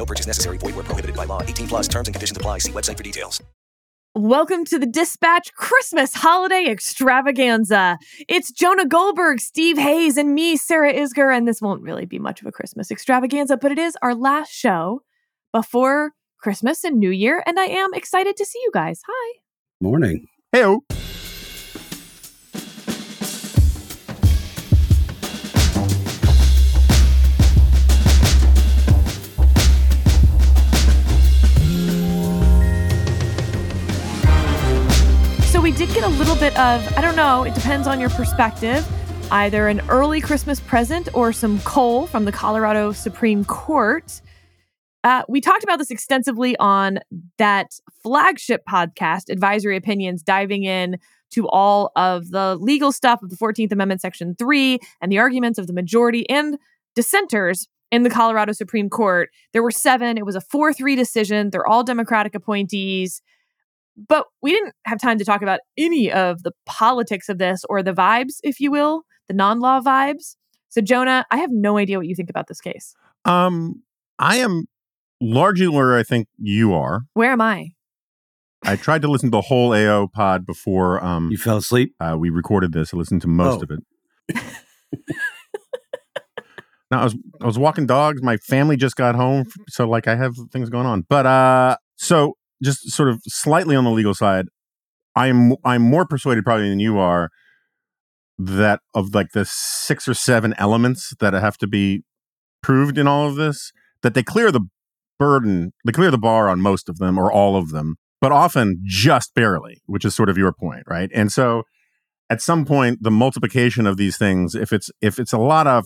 No purchase necessary. Void where prohibited by law. 18 plus terms and conditions apply. See website for details. Welcome to the Dispatch Christmas Holiday Extravaganza. It's Jonah Goldberg, Steve Hayes, and me, Sarah Isgur. And this won't really be much of a Christmas extravaganza, but it is our last show before Christmas and New Year. And I am excited to see you guys. Hi. Morning. Hey, did get a little bit of, I don't know, it depends on your perspective, either an early Christmas present or some coal from the Colorado Supreme Court. Uh, we talked about this extensively on that flagship podcast, Advisory Opinions, diving in to all of the legal stuff of the 14th Amendment, Section 3, and the arguments of the majority and dissenters in the Colorado Supreme Court. There were seven. It was a 4 3 decision. They're all Democratic appointees. But we didn't have time to talk about any of the politics of this or the vibes, if you will, the non law vibes. So, Jonah, I have no idea what you think about this case. um, I am largely where I think you are. Where am I? I tried to listen to the whole AO pod before um, You fell asleep? uh, we recorded this. I listened to most Oh. of it. now I was I was walking dogs. My family just got home, so like I have things going on. But uh, so just sort of slightly on the legal side, I am I'm more persuaded probably than you are that of like the six or seven elements that have to be proved in all of this that they clear the burden, they clear the bar on most of them or all of them, but often just barely, which is sort of your point, right? And so at some point the multiplication of these things if it's if it's a lot of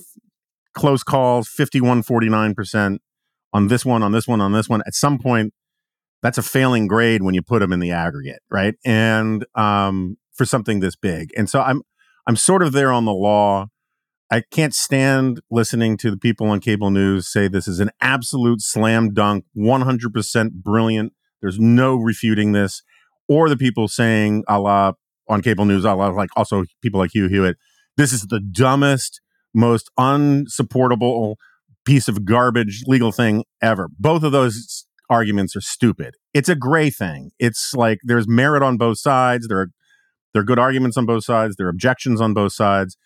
close calls 51 49% on this one on this one on this one at some point that's a failing grade when you put them in the aggregate right and um for something this big and so i'm i'm sort of there on the law i can't stand listening to the people on cable news say this is an absolute slam dunk 100% brilliant there's no refuting this or the people saying a la on cable news, a lot like also people like Hugh Hewitt. This is the dumbest, most unsupportable piece of garbage legal thing ever. Both of those arguments are stupid. It's a gray thing. It's like there's merit on both sides. There are there are good arguments on both sides. There are objections on both sides,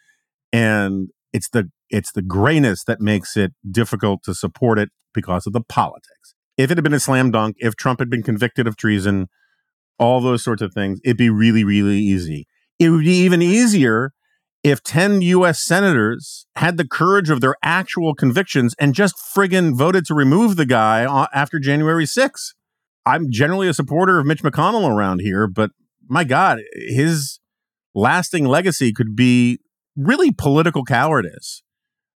and it's the it's the grayness that makes it difficult to support it because of the politics. If it had been a slam dunk, if Trump had been convicted of treason, all those sorts of things, it'd be really, really easy. It would be even easier if 10 US senators had the courage of their actual convictions and just friggin' voted to remove the guy after January 6th. I'm generally a supporter of Mitch McConnell around here, but my God, his lasting legacy could be really political cowardice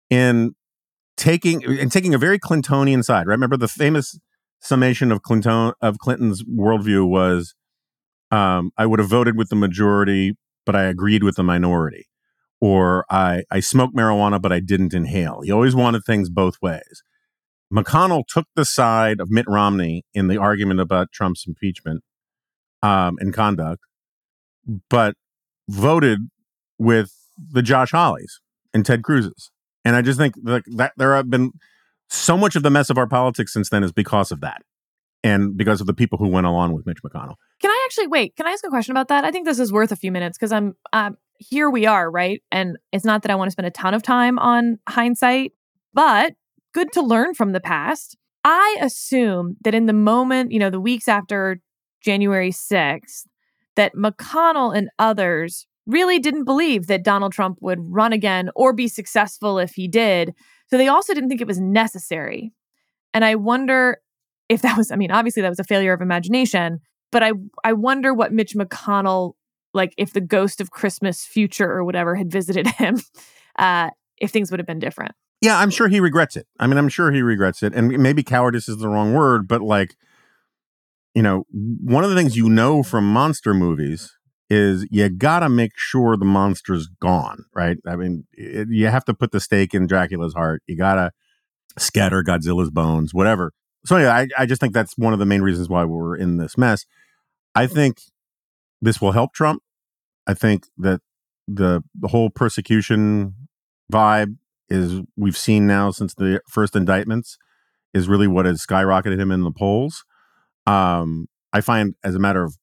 in taking and taking a very Clintonian side. Right? Remember the famous summation of Clinton of Clinton's worldview was um, I would have voted with the majority, but I agreed with the minority. Or I, I smoked marijuana, but I didn't inhale. He always wanted things both ways. McConnell took the side of Mitt Romney in the argument about Trump's impeachment um, and conduct, but voted with the Josh Hawleys and Ted Cruz's. And I just think that, that there have been so much of the mess of our politics since then is because of that and because of the people who went along with Mitch McConnell. Can I actually wait? Can I ask a question about that? I think this is worth a few minutes because I'm um, here. We are right, and it's not that I want to spend a ton of time on hindsight, but good to learn from the past. I assume that in the moment, you know, the weeks after January sixth, that McConnell and others really didn't believe that Donald Trump would run again or be successful if he did. So they also didn't think it was necessary. And I wonder if that was, I mean, obviously that was a failure of imagination, but I I wonder what Mitch McConnell, like if the ghost of Christmas future or whatever had visited him, uh, if things would have been different. Yeah, I'm sure he regrets it. I mean, I'm sure he regrets it. And maybe cowardice is the wrong word, but like you know, one of the things you know from monster movies is you gotta make sure the monster's gone, right? I mean, it, you have to put the stake in Dracula's heart. You gotta scatter Godzilla's bones, whatever. So yeah, I, I just think that's one of the main reasons why we're in this mess. I think this will help Trump. I think that the the whole persecution vibe is we've seen now since the first indictments is really what has skyrocketed him in the polls. Um, I find, as a matter of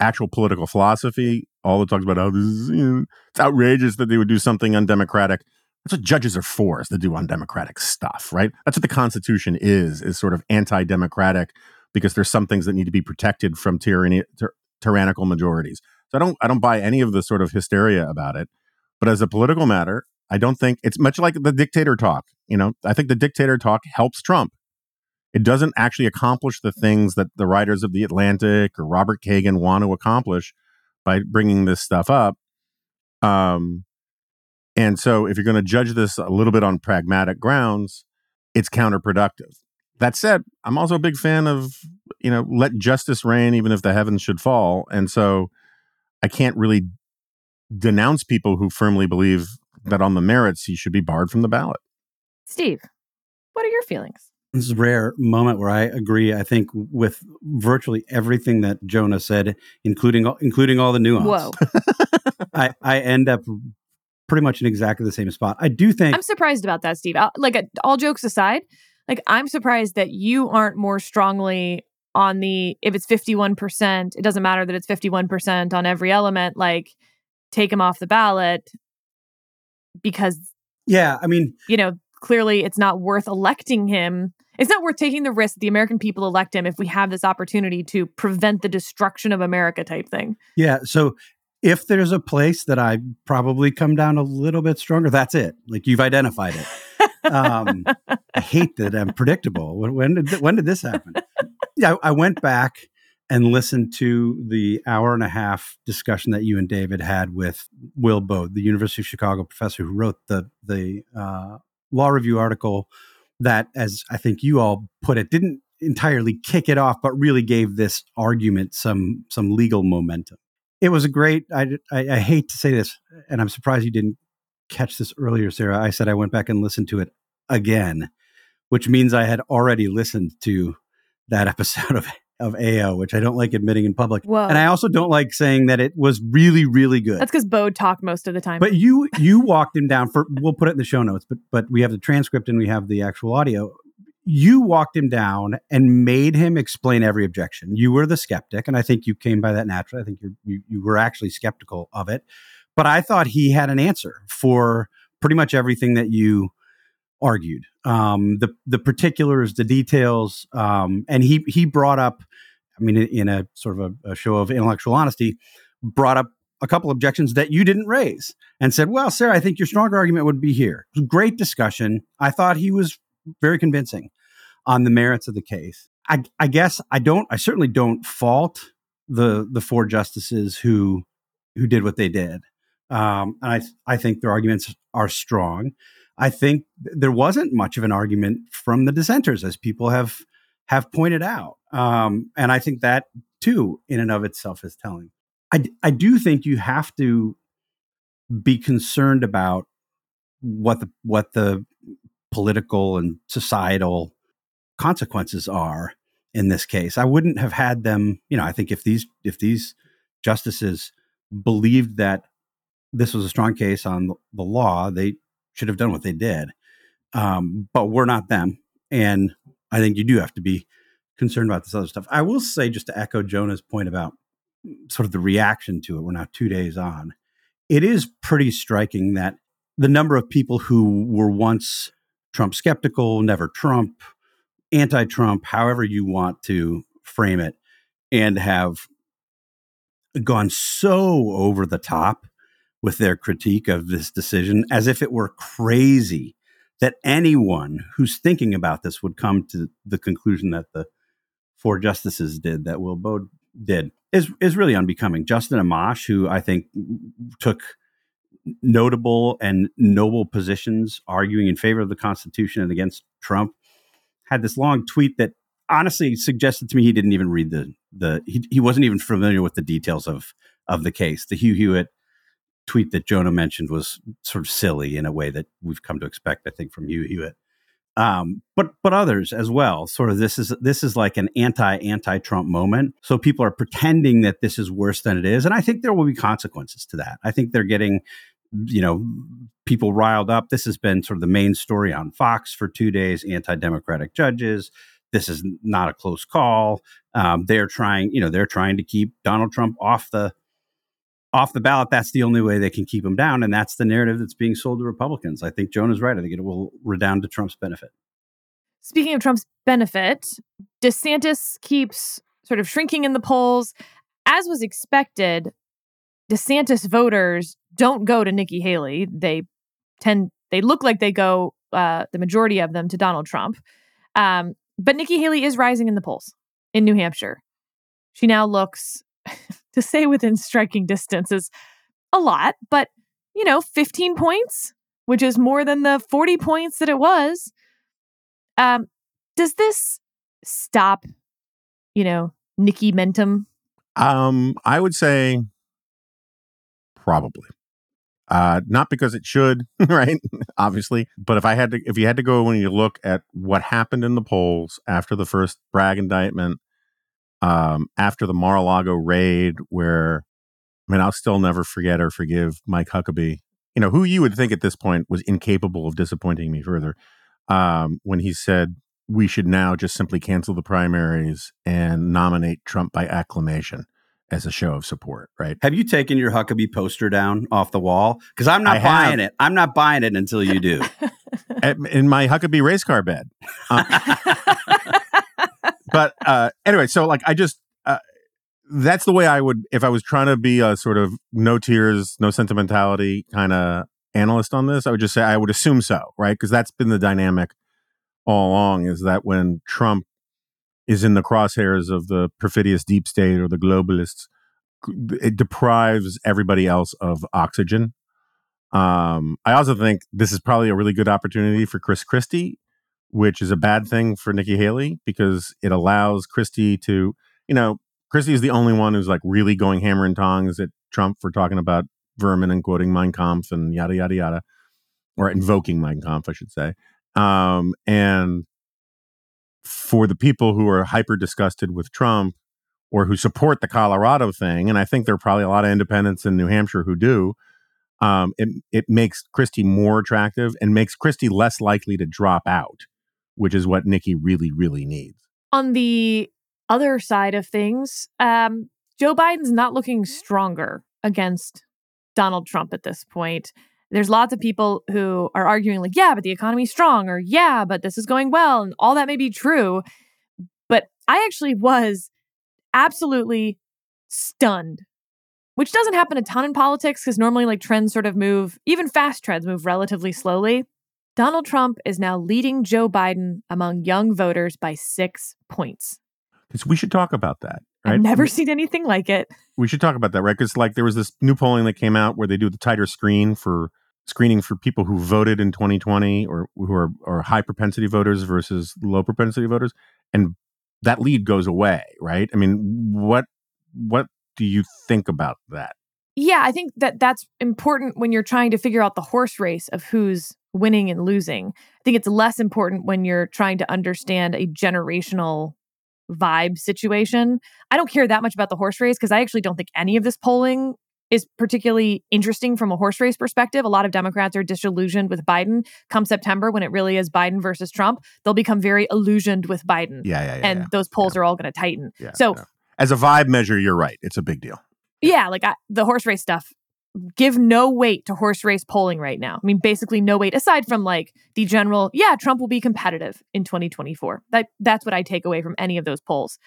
actual political philosophy, all the talks about how this is, you know, it's outrageous that they would do something undemocratic. That's what judges are for, is to do undemocratic stuff, right? That's what the Constitution is, is sort of anti-democratic because there's some things that need to be protected from tyranny, tyr- tyrannical majorities. So I don't, I don't buy any of the sort of hysteria about it. But as a political matter, I don't think it's much like the dictator talk. You know, I think the dictator talk helps Trump. It doesn't actually accomplish the things that the writers of The Atlantic or Robert Kagan want to accomplish by bringing this stuff up. Um, and so, if you're going to judge this a little bit on pragmatic grounds, it's counterproductive. That said, I'm also a big fan of, you know, let justice reign even if the heavens should fall. And so I can't really denounce people who firmly believe that on the merits he should be barred from the ballot. Steve, what are your feelings? This is a rare moment where I agree. I think with virtually everything that Jonah said, including including all the nuance. Whoa. I, I end up pretty much in exactly the same spot. I do think I'm surprised about that, Steve. Uh, Like, uh, all jokes aside, like, I'm surprised that you aren't more strongly on the if it's 51%, it doesn't matter that it's 51% on every element, like, take him off the ballot because, yeah, I mean, you know, clearly it's not worth electing him. It's not worth taking the risk that the American people elect him if we have this opportunity to prevent the destruction of America type thing. Yeah. So if there's a place that I probably come down a little bit stronger, that's it. Like you've identified it. Um, I hate that I'm predictable. When, did when did this happen? Yeah, I, I went back and listened to the hour and a half discussion that you and David had with Will Baude, the University of Chicago professor who wrote the the uh, law review article that, as I think you all put it, didn't entirely kick it off, but really gave this argument some some legal momentum. It was a great. I, I, I hate to say this, and I'm surprised you didn't catch this earlier, Sarah. I said I went back and listened to it again, which means I had already listened to that episode of of AO, which I don't like admitting in public. Whoa. And I also don't like saying that it was really, really good. That's because Baude talked most of the time. But you you walked him down for we'll put it in the show notes, but but we have the transcript and we have the actual audio. You walked him down and made him explain every objection. You were the skeptic, and I think you came by that naturally. I think you you were actually skeptical of it, but I thought he had an answer for pretty much everything that you argued. Um, the the particulars, the details, um, and he he brought up. I mean, in, a sort of a, a show of intellectual honesty, brought up a couple objections that you didn't raise and said, "Well, Sarah, I think your stronger argument would be here." Great discussion. I thought he was very convincing on the merits of the case. I, I guess I don't. I certainly don't fault the the four justices who who did what they did, um, and I I think their arguments are strong. I think there wasn't much of an argument from the dissenters, as people have have pointed out, um, and I think that too, in and of itself, is telling. I I do think you have to be concerned about what the what the political and societal consequences are in this case. I wouldn't have had them, you know, I think if these if these justices believed that this was a strong case on the law, they should have done what they did. Um, but we're not them. And I think you do have to be concerned about this other stuff. I will say, just to echo Jonah's point about sort of the reaction to it, we're now two days on. It is pretty striking that the number of people who were once Trump skeptical, never Trump, anti Trump, however you want to frame it, and have gone so over the top with their critique of this decision as if it were crazy that anyone who's thinking about this would come to the conclusion that the four justices did, that Will Baude did, is, is really unbecoming. Justin Amash, who I think took notable and noble positions arguing in favor of the Constitution and against Trump, had this long tweet that honestly suggested to me he didn't even read the the he, he wasn't even familiar with the details of of the case. The Hugh Hewitt tweet that Jonah mentioned was sort of silly in a way that we've come to expect, I think, from Hugh Hewitt. Um, but but others as well. Sort of this is this is like an anti anti Trump moment. So people are pretending that this is worse than it is, and I think there will be consequences to that. I think they're getting you know people riled up. This has been sort of the main story on Fox for two days. Anti democratic judges. This is not a close call. Um, they're trying, you know, they're trying to keep Donald Trump off the off the ballot, that's the only way they can keep him down. And that's the narrative that's being sold to Republicans. I think Jonah's right. I think it will redound to Trump's benefit. Speaking of Trump's benefit, DeSantis keeps sort of shrinking in the polls. As was expected, DeSantis voters don't go to Nikki Haley. They tend, they look like they go, uh, the majority of them, to Donald Trump. Um, but Nikki Haley is rising in the polls in New Hampshire. She now looks to say within striking distance is a lot, but you know, 15 points, which is more than the 40 points that it was. Um, does this stop, you know, Nikki-mentum? Um, I would say probably. Uh, not because it should, right? Obviously, but if I had to, if you had to go when you look at what happened in the polls after the first Bragg indictment, um, after the Mar-a-Lago raid, where I mean, I'll still never forget or forgive Mike Huckabee, you know, who you would think at this point was incapable of disappointing me further, um, when he said we should now just simply cancel the primaries and nominate Trump by acclamation as a show of support, right? Have you taken your Huckabee poster down off the wall? Because I'm not I buying have. it. I'm not buying it until you do. At- in my Huckabee race car bed. Uh, but uh, anyway, so like I just uh, that's the way I would if I was trying to be a sort of no tears, no sentimentality kind of analyst on this. I would just say I would assume so, right? Because that's been the dynamic all along. Is that when Trump is in the crosshairs of the perfidious deep state or the globalists, it deprives everybody else of oxygen. Um, I also think this is probably a really good opportunity for Chris Christie which is a bad thing for Nikki Haley because it allows Christie to, you know, Christie is the only one who's like really going hammer and tongs at Trump for talking about vermin and quoting Mein Kampf and yada yada yada, or invoking Mein Kampf, I should say. Um, and for the people who are hyper disgusted with Trump or who support the Colorado thing, and I think there are probably a lot of independents in New Hampshire who do, um, it it makes Christie more attractive and makes Christie less likely to drop out which is what Nikki really, really needs. On the other side of things, um, Joe Biden's not looking stronger against Donald Trump at this point. There's lots of people who are arguing, like, yeah, but the economy's strong, or yeah, but this is going well. And all that may be true. But I actually was absolutely stunned, which doesn't happen a ton in politics because normally, like, trends sort of move, even fast trends move relatively slowly. Donald Trump is now leading Joe Biden among young voters by six points. Because we should talk about that. Right? I've never seen anything like it. We should talk about that, right? Because like there was this new polling that came out where they do the tighter screen for screening for people who voted in 2020 or who are, are high propensity voters versus low propensity voters, and that lead goes away, right? I mean, what what do you think about that? Yeah, I think that that's important when you're trying to figure out the horse race of who's winning and losing. I think it's less important when you're trying to understand a generational vibe situation. I don't care that much about the horse race because I actually don't think any of this polling is particularly interesting from a horse race perspective. A lot of Democrats are disillusioned with Biden. Come September, when it really is Biden versus Trump, they'll become very illusioned with Biden. Yeah, yeah, yeah. and yeah. those polls are all going to tighten. So, as a vibe measure, you're right. It's a big deal. Yeah, like I, the horse race stuff give no weight to horse race polling right now. I mean, basically no weight aside from like the general, yeah, Trump will be competitive in 2024. That that's what I take away from any of those polls.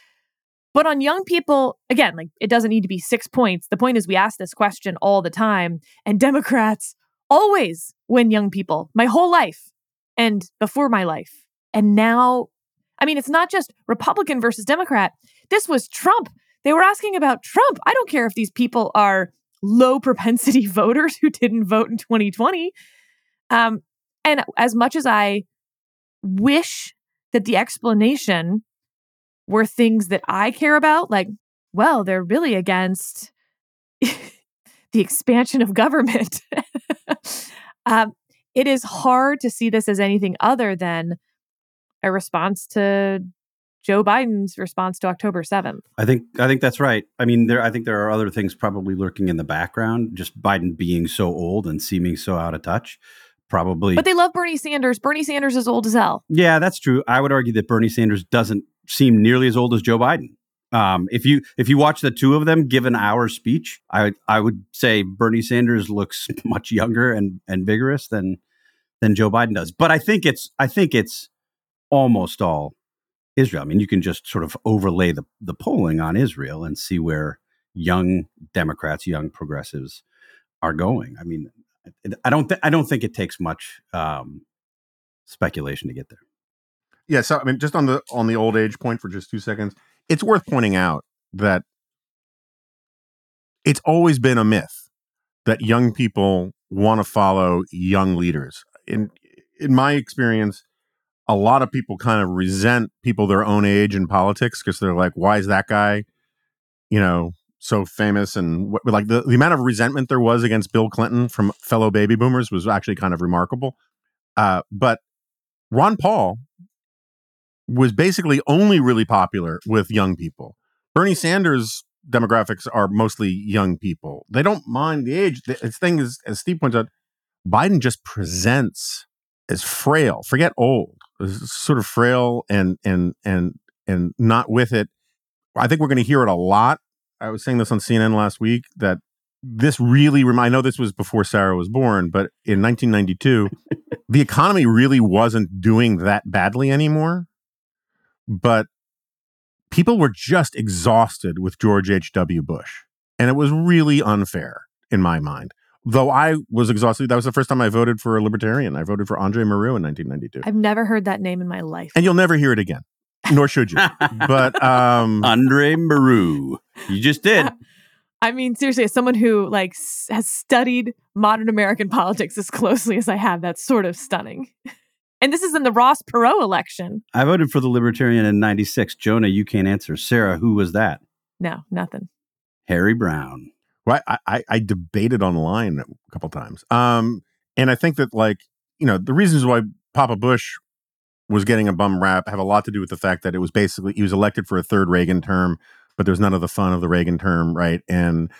But on young people, again, like it doesn't need to be 6 points. The point is we ask this question all the time and Democrats always win young people my whole life and before my life. And now I mean, it's not just Republican versus Democrat. This was Trump. They were asking about Trump. I don't care if these people are low propensity voters who didn't vote in 2020. Um, and as much as I wish that the explanation were things that I care about, like, well, they're really against the expansion of government. um, it is hard to see this as anything other than a response to Joe Biden's response to October 7th. I think I think that's right. I mean, there I think there are other things probably lurking in the background. Just Biden being so old and seeming so out of touch, probably. But they love Bernie Sanders. Bernie Sanders is old as hell. Yeah, that's true. I would argue that Bernie Sanders doesn't seem nearly as old as Joe Biden. Um, if you if you watch the two of them give an hour speech, I I would say Bernie Sanders looks much younger and and vigorous than than Joe Biden does. But I think it's I think it's almost all Israel. I mean, you can just sort of overlay the the polling on Israel and see where young Democrats, young progressives are going. I mean, I don't th- I don't think it takes much um, speculation to get there. Yeah, so I mean, just on the on the old age point for just two seconds, it's worth pointing out that it's always been a myth that young people want to follow young leaders. In in my experience, a lot of people kind of resent people their own age in politics because they're like, "Why is that guy, you know, so famous?" And what, like the the amount of resentment there was against Bill Clinton from fellow baby boomers was actually kind of remarkable. Uh, but Ron Paul was basically only really popular with young people. Bernie Sanders demographics are mostly young people. They don't mind the age. The thing is, as Steve points out, Biden just presents as frail. Forget old, sort of frail and and and and not with it. I think we're going to hear it a lot. I was saying this on CNN last week that this really remind. I know this was before Sarah was born, but in 1992, the economy really wasn't doing that badly anymore but people were just exhausted with George H.W. Bush. And it was really unfair in my mind. Though I was exhausted, that was the first time I voted for a libertarian. I voted for Andre Marrou in 1992. I've never heard that name in my life. And you'll never hear it again, nor should you. but um, Andre Marrou, you just did. I mean, seriously, as someone who like s- has studied modern American politics as closely as I have, that's sort of stunning. And this is in the Ross Perot election. I voted for the Libertarian in 96. Jonah, you can't answer. Sarah, who was that? No, nothing. Harry Browne. I, I, I debated online a couple times. Um, and I think that, like, you know, the reasons why Papa Bush was getting a bum rap have a lot to do with the fact that it was basically, he was elected for a third Reagan term, but there's none of the fun of the Reagan term, right? And,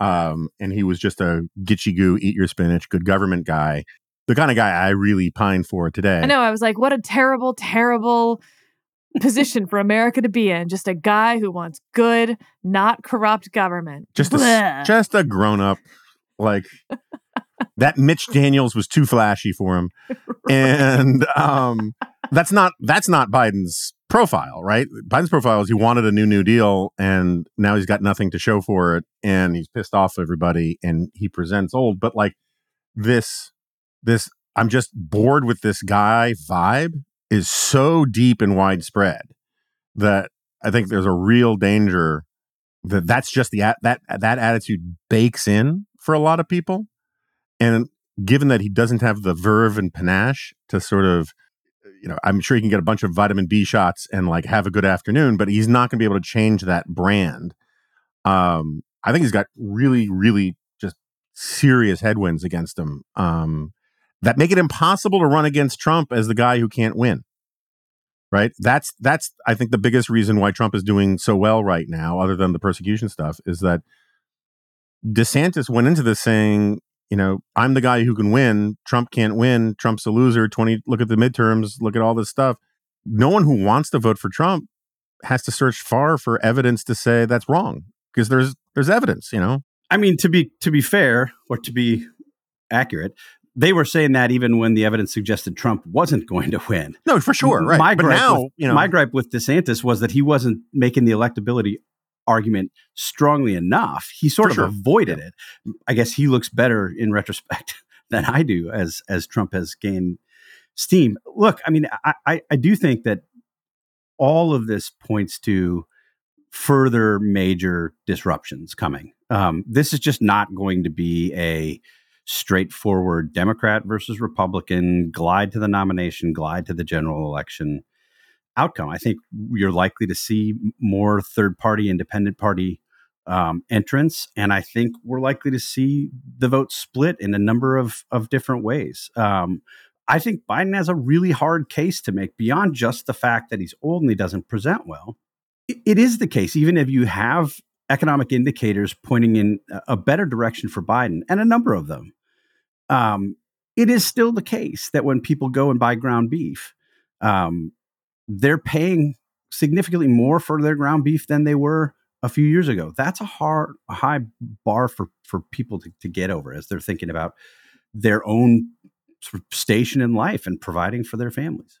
um, and he was just a gitchy goo, eat your spinach, good government guy the kind of guy I really pine for today. I know. I was like, what a terrible, terrible position for America to be in. Just a guy who wants good, not corrupt government. Just a, just a grown up. Like that Mitch Daniels was too flashy for him. And um that's not that's not Biden's profile, right? Biden's profile is he wanted a new New Deal and now he's got nothing to show for it and he's pissed off everybody and he presents old. But like this this I'm just bored with this guy vibe is so deep and widespread that I think there's a real danger that that's just the that that attitude bakes in for a lot of people. And given that he doesn't have the verve and panache to sort of you know i'm sure he can get a bunch of vitamin b shots and like have a good afternoon but he's not going to be able to change that brand. Um i think he's got really really just serious headwinds against him. Um that make it impossible to run against Trump as the guy who can't win. Right? That's that's I think the biggest reason why Trump is doing so well right now, other than the persecution stuff, is that DeSantis went into this saying, you know, I'm the guy who can win. Trump can't win. Trump's a loser. 20 look at the midterms, look at all this stuff. No one who wants to vote for Trump has to search far for evidence to say that's wrong because there's there's evidence, you know. I mean, to be to be fair or to be accurate, they were saying that even when the evidence suggested Trump wasn't going to win. No, for sure, right. My but gripe now, with, you know, my gripe with DeSantis was that he wasn't making the electability argument strongly enough. He sort of sure. avoided it. I guess he looks better in retrospect than I do as as Trump has gained steam. Look, I mean, I, I, I do think that all of this points to further major disruptions coming. Um, this is just not going to be a straightforward Democrat versus Republican glide to the nomination, glide to the general election outcome. I think you're likely to see more third party, independent party um, entrance, and I think we're likely to see the vote split in a number of of different ways. Um, I think Biden has a really hard case to make beyond just the fact that he's old and he doesn't present well. it, it is the case, even if you have economic indicators pointing in a better direction for Biden, and a number of them. Um, it is still the case that when people go and buy ground beef, um, they're paying significantly more for their ground beef than they were a few years ago. That's a hard, a high bar for for people to, to get over as they're thinking about their own sort of station in life and providing for their families.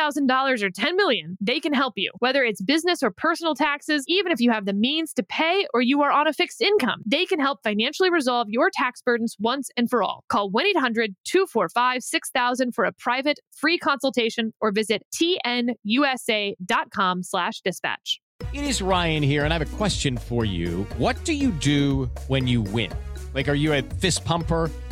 $1,000 or 10 million, they can help you. Whether it's business or personal taxes, even if you have the means to pay or you are on a fixed income, they can help financially resolve your tax burdens once and for all. Call 1 800 245 6000 for a private free consultation or visit tnusa.com slash dispatch. It is Ryan here, and I have a question for you. What do you do when you win? Like, are you a fist pumper?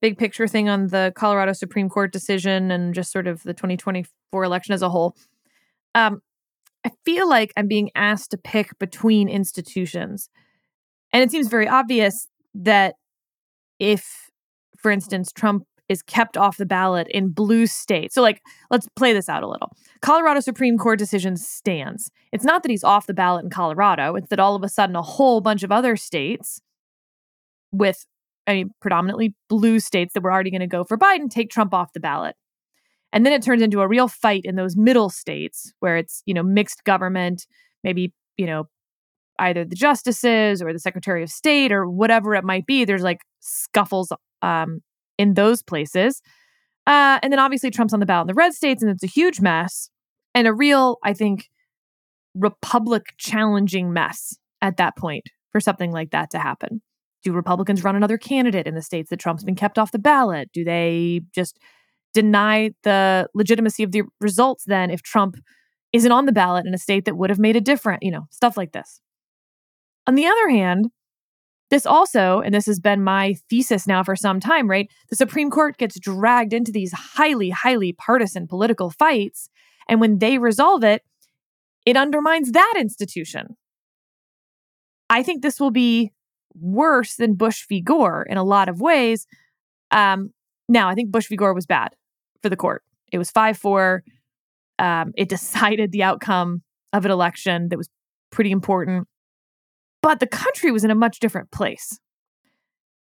big picture thing on the Colorado Supreme Court decision and just sort of the 2024 election as a whole. Um, I feel like I'm being asked to pick between institutions. And it seems very obvious that if, for instance, Trump is kept off the ballot in blue states. So, like, let's play this out a little. Colorado Supreme Court decision stands. It's not that he's off the ballot in Colorado, it's that all of a sudden a whole bunch of other states with I mean, predominantly blue states that were already going to go for Biden take Trump off the ballot. And then it turns into a real fight in those middle states where it's, you know, mixed government, maybe, you know, either the justices or the secretary of state or whatever it might be. There's like scuffles um, in those places. Uh, and then obviously Trump's on the ballot in the red states, and it's a huge mess and a real, I think, republic challenging mess at that point for something like that to happen. Do Republicans run another candidate in the states that Trump's been kept off the ballot? Do they just deny the legitimacy of the results then if Trump isn't on the ballot in a state that would have made a difference? You know, stuff like this. On the other hand, this also, and this has been my thesis now for some time, right? The Supreme Court gets dragged into these highly, highly partisan political fights. And when they resolve it, it undermines that institution. I think this will be worse than Bush v. Gore in a lot of ways. Um, now, I think Bush v. Gore was bad for the court. It was 5 4. Um, it decided the outcome of an election that was pretty important. But the country was in a much different place.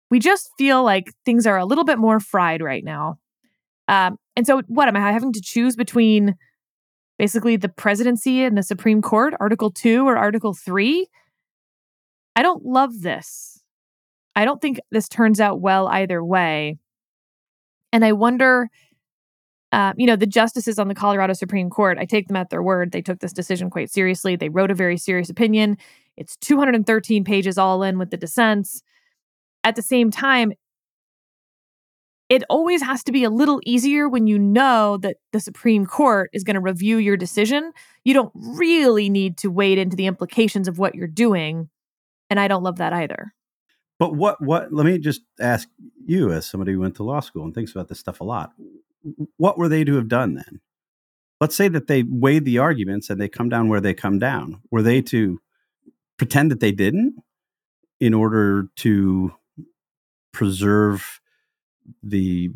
We just feel like things are a little bit more fried right now. Um, and so, what am I having to choose between basically the presidency and the Supreme Court, Article 2 or Article 3? I don't love this. I don't think this turns out well either way. And I wonder, uh, you know, the justices on the Colorado Supreme Court, I take them at their word. They took this decision quite seriously. They wrote a very serious opinion. It's 213 pages all in with the dissents. At the same time, it always has to be a little easier when you know that the Supreme Court is going to review your decision. You don't really need to wade into the implications of what you're doing and I don't love that either. But what what let me just ask you as somebody who went to law school and thinks about this stuff a lot. What were they to have done then? Let's say that they weighed the arguments and they come down where they come down. Were they to pretend that they didn't in order to preserve the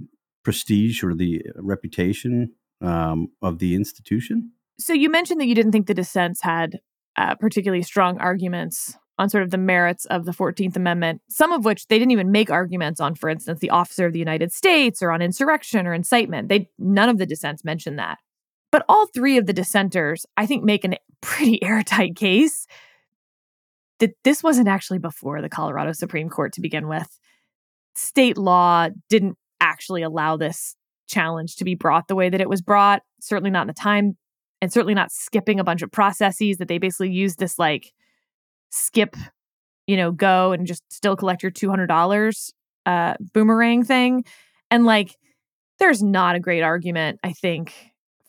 prestige or the reputation um, of the institution? So you mentioned that you didn't think the dissents had uh, particularly strong arguments on sort of the merits of the 14th Amendment, some of which they didn't even make arguments on, for instance, the officer of the United States or on insurrection or incitement. They none of the dissents mentioned that. But all three of the dissenters, I think, make a pretty airtight case that this wasn't actually before the Colorado Supreme Court to begin with. State law didn't actually allow this challenge to be brought the way that it was brought, certainly not in the time, and certainly not skipping a bunch of processes that they basically used this like skip, you know, go and just still collect your $200 uh, boomerang thing. And like, there's not a great argument, I think,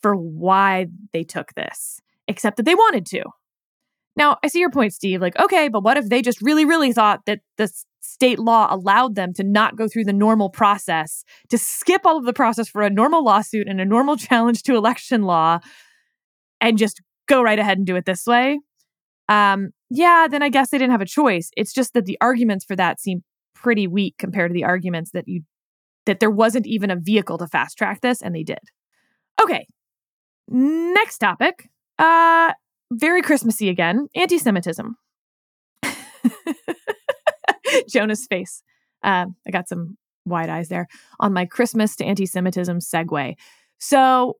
for why they took this, except that they wanted to. Now, I see your point, Steve. Like, okay, but what if they just really, really thought that the state law allowed them to not go through the normal process, to skip all of the process for a normal lawsuit and a normal challenge to election law and just go right ahead and do it this way? Um, yeah, then I guess they didn't have a choice. It's just that the arguments for that seem pretty weak compared to the arguments that you that there wasn't even a vehicle to fast track this, and they did. Okay. Next topic. Uh very Christmassy again anti Semitism. Jonah's face. Uh, I got some wide eyes there on my Christmas to anti Semitism segue. So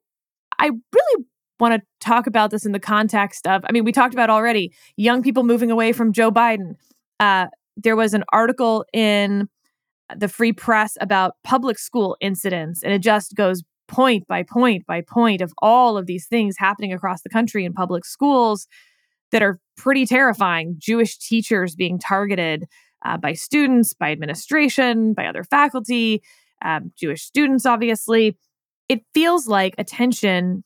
I really want to talk about this in the context of, I mean, we talked about already young people moving away from Joe Biden. Uh, there was an article in the Free Press about public school incidents, and it just goes point by point by point of all of these things happening across the country in public schools that are pretty terrifying. Jewish teachers being targeted uh, by students, by administration, by other faculty, um, Jewish students, obviously. It feels like attention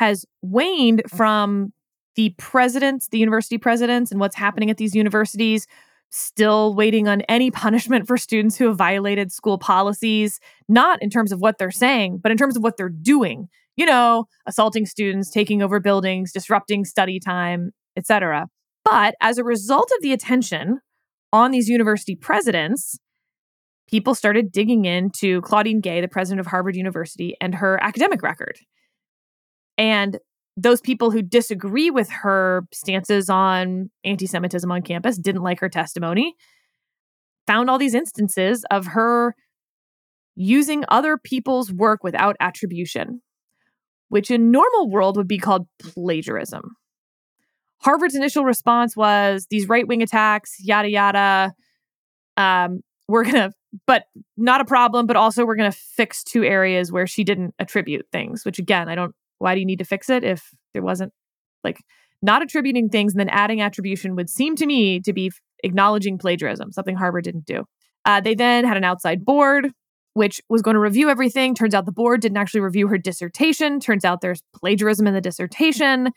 has waned mm. from the presidents, the university presidents, and what's happening at these universities still waiting on any punishment for students who have violated school policies, not in terms of what they're saying, but in terms of what they're doing. You know, assaulting students, taking over buildings, disrupting study time, etc. But as a result of the attention on these university presidents, people started digging into Claudine Gay, the president of Harvard University, and her academic record. And those people who disagree with her stances on anti Semitism on campus, didn't like her testimony, found all these instances of her using other people's work without attribution, which in normal world would be called plagiarism. Harvard's initial response was these right wing attacks, yada, yada. Um, we're going to, but not a problem, but also we're going to fix two areas where she didn't attribute things, which again, I don't why do you need to fix it if there wasn't like not attributing things and then adding attribution would seem to me to be acknowledging plagiarism, something Harvard didn't do. Uh, they then had an outside board which was going to review everything. Turns out the board didn't actually review her dissertation. Turns out there's plagiarism in the dissertation.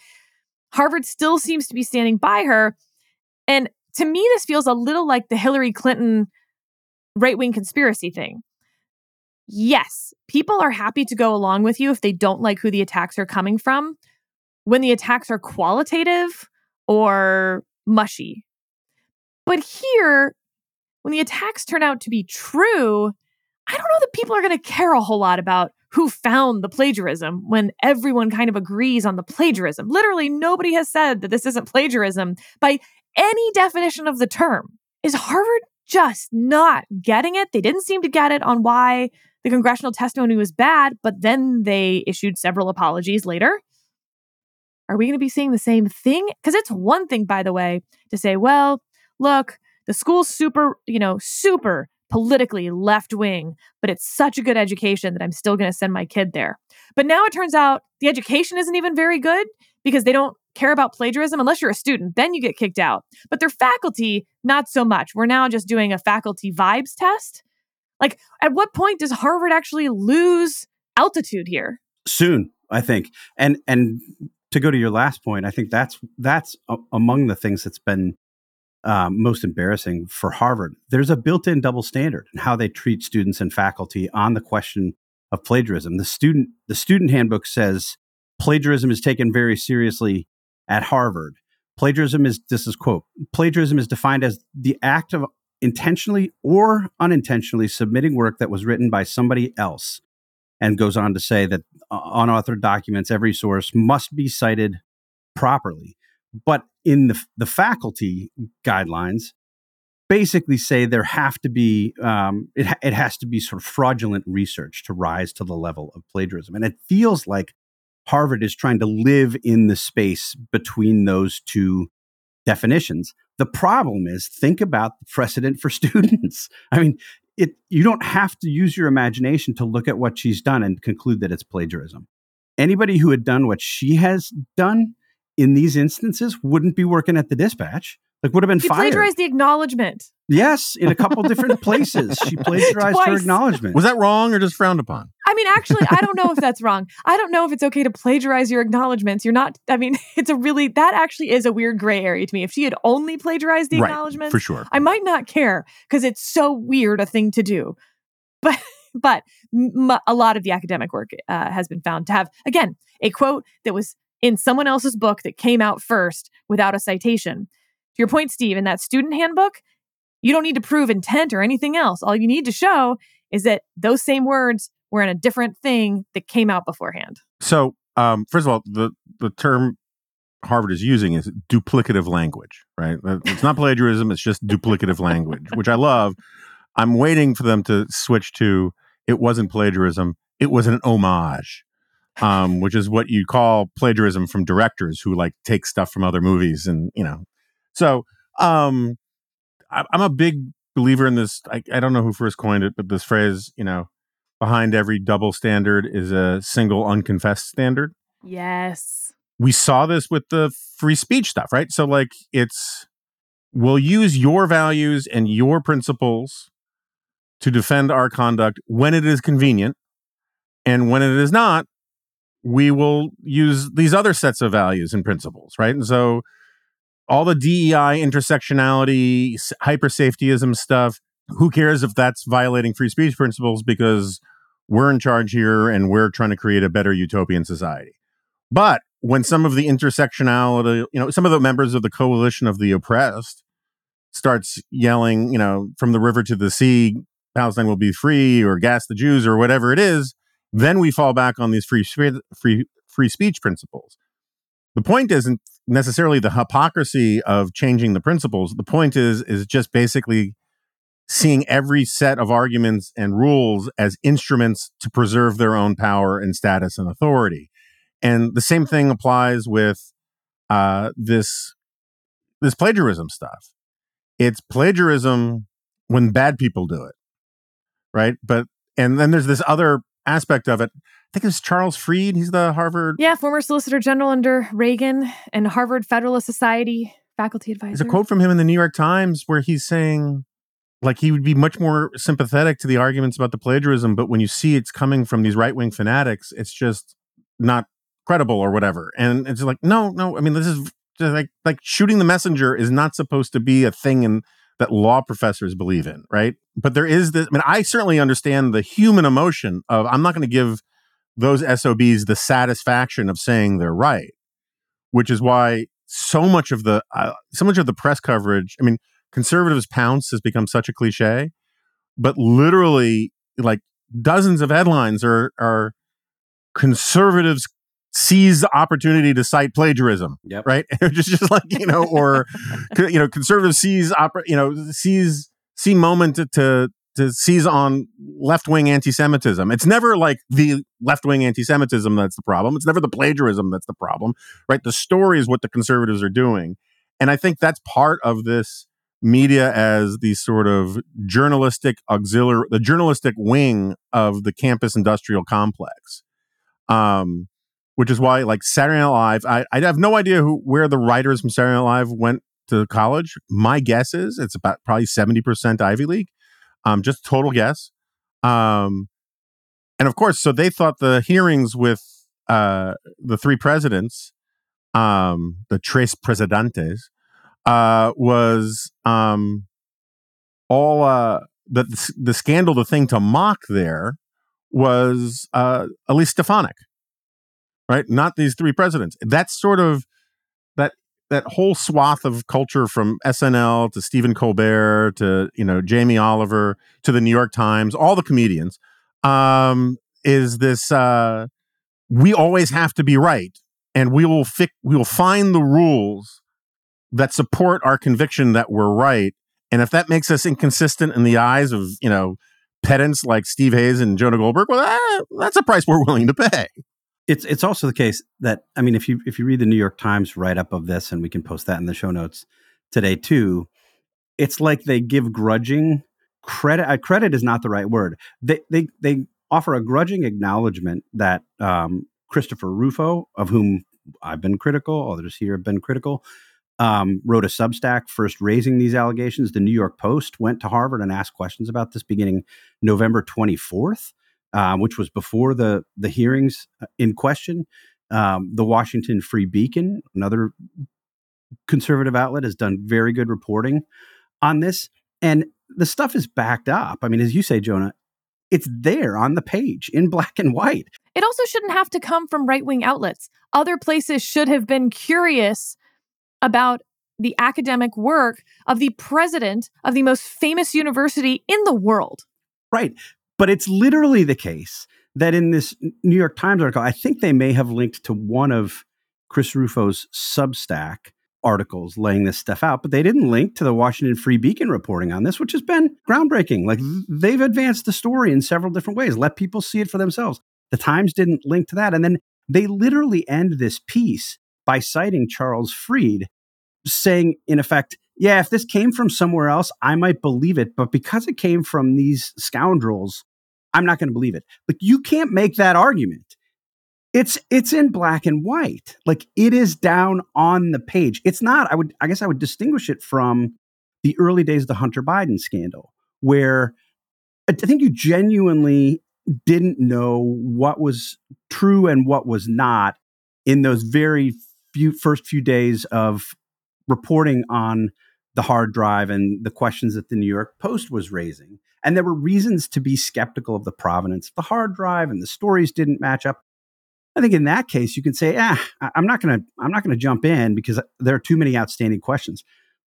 Harvard still seems to be standing by her. And to me, this feels a little like the Hillary Clinton right wing conspiracy thing yes, people are happy to go along with you if they don't like who the attacks are coming from when the attacks are qualitative or mushy. But here, when the attacks turn out to be true, I don't know that people are going to care a whole lot about who found the plagiarism when everyone kind of agrees on the plagiarism. Literally, nobody has said that this isn't plagiarism by any definition of the term. Is Harvard just not getting it? They didn't seem to get it on why the congressional testimony was bad, but then they issued several apologies later. Are we going to be seeing the same thing? Because it's one thing, by the way, to say, well, look, the school's super, you know, super politically left wing, but it's such a good education that I'm still going to send my kid there. But now it turns out the education isn't even very good because they don't care about plagiarism unless you're a student. Then you get kicked out. But their faculty, not so much. We're now just doing a faculty vibes test like, at what point does Harvard actually lose altitude here? Soon, I think. And and to go to your last point, I think that's that's a, among the things that's been um, most embarrassing for Harvard. There's a built-in double standard in how they treat students and faculty on the question of plagiarism. The student the student handbook says plagiarism is taken very seriously at Harvard. Plagiarism is this is quote plagiarism is defined as the act of intentionally or unintentionally submitting work that was written by somebody else and goes on to say that unauthored documents, every source must be cited properly. But in the, the faculty guidelines, basically say there have to be um, it, it has to be sort of fraudulent research to rise to the level of plagiarism and it feels like harvard is trying to live in the space between those two definitions the problem is think about the precedent for students. I mean it you don't have to use your imagination to look at what she's done and conclude that it's plagiarism. Anybody who had done what she has done in these instances wouldn't be working at the dispatch like would have been She fired plagiarized the acknowledgement. Yes, in a couple different places. She plagiarized her acknowledgement. Was that wrong or just frowned upon? I mean, actually, I don't know if that's wrong. I don't know if it's okay to plagiarize your acknowledgments. You're not, I mean, it's a really, that actually is a weird gray area to me. If she had only plagiarized the right, acknowledgments, for sure. I might not care because it's so weird a thing to do. But, but m- a lot of the academic work uh, has been found to have, again, a quote that was in someone else's book that came out first without a citation. To your point, Steve, in that student handbook, you don't need to prove intent or anything else. All you need to show is that those same words were in a different thing that came out beforehand. So, um, first of all, the the term Harvard is using is duplicative language, right? It's not plagiarism; it's just duplicative language, which I love. I'm waiting for them to switch to it wasn't plagiarism; it was an homage, um, which is what you call plagiarism from directors who like take stuff from other movies, and you know. So, um, I, I'm a big believer in this. I, I don't know who first coined it, but this phrase, you know, behind every double standard is a single unconfessed standard Yes. we saw this with the free speech stuff, right? So, like, it's we'll use your values and your principles to defend our conduct when it is convenient. And when it is not, we will use these other sets of values and principles, right? And so, all the DEI, intersectionality, hyper safetyism stuff, who cares if that's violating free speech principles because we're in charge here and we're trying to create a better utopian society. But when some of the intersectionality, you know, some of the members of the coalition of the oppressed starts yelling, you know, from the river to the sea, Palestine will be free or gas the Jews or whatever it is, then we fall back on these free free free speech principles. The point isn't necessarily the hypocrisy of changing the principles. The point is is just basically seeing every set of arguments and rules as instruments to preserve their own power and status and authority. And the same thing applies with uh, this this plagiarism stuff. It's plagiarism when bad people do it, right? But and then there's this other aspect of it. I think it's Charles Fried. He's the Harvard. Yeah, former Solicitor General under Reagan and Harvard Federalist Society faculty advisor. There's a quote from him in the New York Times where he's saying, like, he would be much more sympathetic to the arguments about the plagiarism, but when you see it's coming from these right wing fanatics, it's just not credible or whatever. And it's like, no, no. I mean, this is just like like shooting the messenger is not supposed to be a thing in that law professors believe in, right? But there is this. I mean, I certainly understand the human emotion of I'm not going to give those SOBs the satisfaction of saying they're right, which is why so much of the uh, so much of the press coverage. I mean, conservatives pounce has become such a cliche, but literally, like dozens of headlines are are conservatives seize the opportunity to cite plagiarism Yep. right just just like you know or you know conservatives seize oppor- you know seize see moment to to, to seize on left-wing anti-semitism. It's never like the left-wing anti-semitism that's the problem. It's never the plagiarism that's the problem right? The story is what the conservatives are doing. And i think that's part of this media as the sort of journalistic auxiliary the journalistic wing of the campus industrial complex um which is why like Saturday Night Live, I, I have no idea who where the writers from Saturday Night Live went to college. My guess is it's about probably seventy percent Ivy League, um, just total guess. Um, and of course, so they thought the hearings with uh, the three presidents, um, the tres presidentes, uh, was um, all uh, the the scandal. The thing to mock there was uh, Elise Stefanik right? Not these three presidents. That's sort of that whole swath of culture from SNL to Stephen Colbert to you know Jamie Oliver to the New York Times, all the comedians. Um, is this uh, we always have to be right, and we will fi- we will find the rules that support our conviction that we're right, and if that makes us inconsistent in the eyes of you know pedants like Steve Hayes and Jonah Goldberg, well, that, that's a price we're willing to pay. It's it's also the case that I mean, if you if you read the New York Times write up of this, and we can post that in the show notes today too, it's like they give grudging credit. Uh, credit is not the right word. They they they offer a grudging acknowledgement that um, Christopher Rufo, of whom I've been critical, others here have been critical, um, wrote a Substack first raising these allegations. The New York Post went to Harvard and asked questions about this beginning November 24th, um, which was before the, the hearings uh, in question. Um, the Washington Free Beacon, another conservative outlet, has done very good reporting on this. And the stuff is backed up. I mean, as you say, Jonah, it's there on the page in black and white. It also shouldn't have to come from right wing outlets. Other places should have been curious about the academic work of the president of the most famous university in the world. Right. But it's literally the case that in this New York Times article, I think they may have linked to one of Chris Rufo's Substack articles laying this stuff out, but they didn't link to the Washington Free Beacon reporting on this, which has been groundbreaking. Like they've advanced the story in several different ways, let people see it for themselves. The Times didn't link to that. And then they literally end this piece by citing Charles Fried, saying, in effect, yeah, if this came from somewhere else, I might believe it. But because it came from these scoundrels, I'm not going to believe it. Like you can't make that argument. It's it's in black and white. Like it is down on the page. It's not, I would I guess I would distinguish it from the early days of the Hunter Biden scandal, where I think you genuinely didn't know what was true and what was not in those very few first few days of reporting on the hard drive and the questions that the New York Post was raising. And there were reasons to be skeptical of the provenance of the hard drive and the stories didn't match up. I think in that case you can say, "Ah, I'm not going to I'm not going to jump in because there are too many outstanding questions."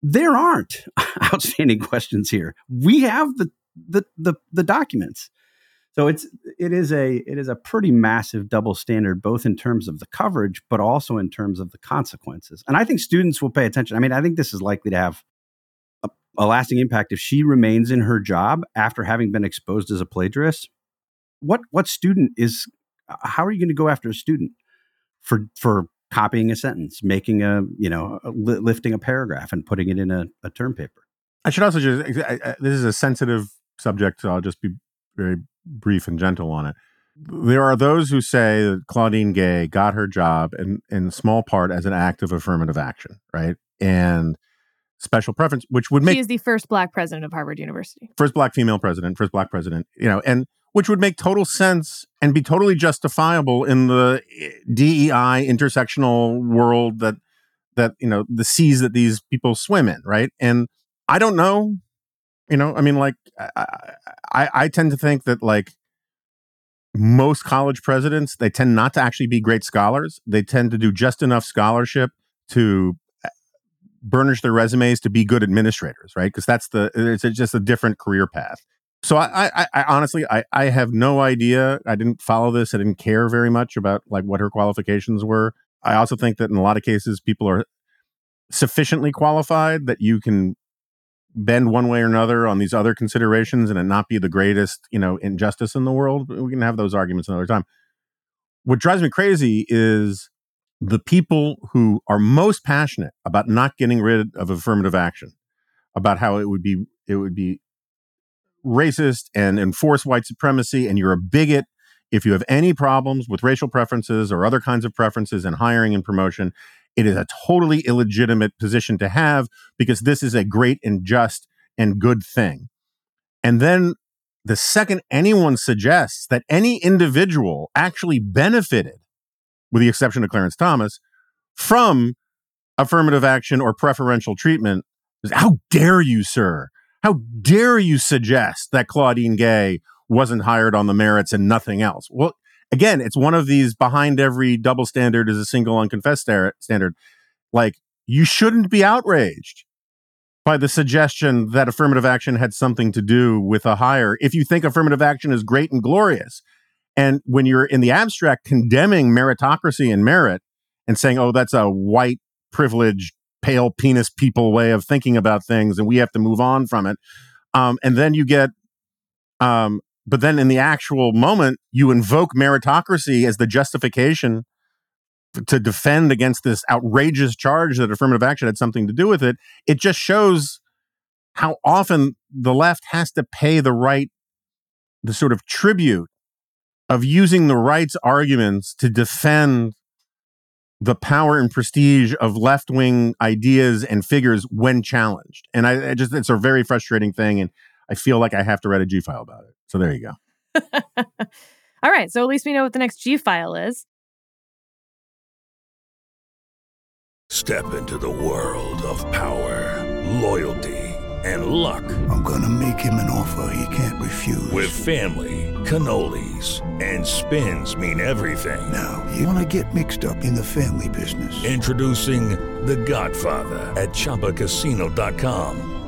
There aren't outstanding questions here. We have the the the, the documents. So it's it is a it is a pretty massive double standard, both in terms of the coverage, but also in terms of the consequences. And I think students will pay attention. I mean, I think this is likely to have a, a lasting impact if she remains in her job after having been exposed as a plagiarist. What what student is? How are you going to go after a student for for copying a sentence, making a you know a, lifting a paragraph and putting it in a, a term paper? I should also just this is a sensitive subject, so I'll just be very brief and gentle on it. There are those who say that Claudine Gay got her job in, in small part as an act of affirmative action, right? And special preference, which would make she is the first black president of Harvard University, first black female president, first black president, you know, and which would make total sense and be totally justifiable in the eh, DEI intersectional world that that you know the seas that these people swim in, right? And I don't know you know, I mean, like I, I, I tend to think that like most college presidents, they tend not to actually be great scholars. They tend to do just enough scholarship to uh, burnish their resumes to be good administrators, right? Because that's the it's just a different career path. So I, I, I, honestly, I, I have no idea. I didn't follow this. I didn't care very much about like what her qualifications were. I also think that in a lot of cases, people are sufficiently qualified that you can bend one way or another on these other considerations and it not be the greatest, you know, injustice in the world, we can have those arguments another time. What drives me crazy is the people who are most passionate about not getting rid of affirmative action, about how it would be it would be racist and enforce white supremacy and you're a bigot if you have any problems with racial preferences or other kinds of preferences in hiring and promotion it is a totally illegitimate position to have because this is a great and just and good thing. And then the second anyone suggests that any individual actually benefited, with the exception of Clarence Thomas, from affirmative action or preferential treatment, how dare you, sir? How dare you suggest that Claudine Gay wasn't hired on the merits and nothing else? Well, again, it's one of these behind every double standard is a single unconfessed standard. Like, you shouldn't be outraged by the suggestion that affirmative action had something to do with a hire if you think affirmative action is great and glorious. And when you're in the abstract condemning meritocracy and merit and saying, oh, that's a white, privileged, pale penis people way of thinking about things and we have to move on from it. Um, and then you get, um, but then in the actual moment, you invoke meritocracy as the justification to defend against this outrageous charge that affirmative action had something to do with it. It just shows how often the left has to pay the right, the sort of tribute of using the right's arguments to defend the power and prestige of left wing ideas and figures when challenged. And I, I, just, it's a very frustrating thing. And I feel like I have to write a G file about it. So there you go. All right. So at least we know what the next G file is. Step into the world of power, loyalty, and luck. I'm going to make him an offer he can't refuse. With family, cannolis, and spins mean everything. Now, you want to get mixed up in the family business. Introducing The Godfather at ChumbaCasino.com.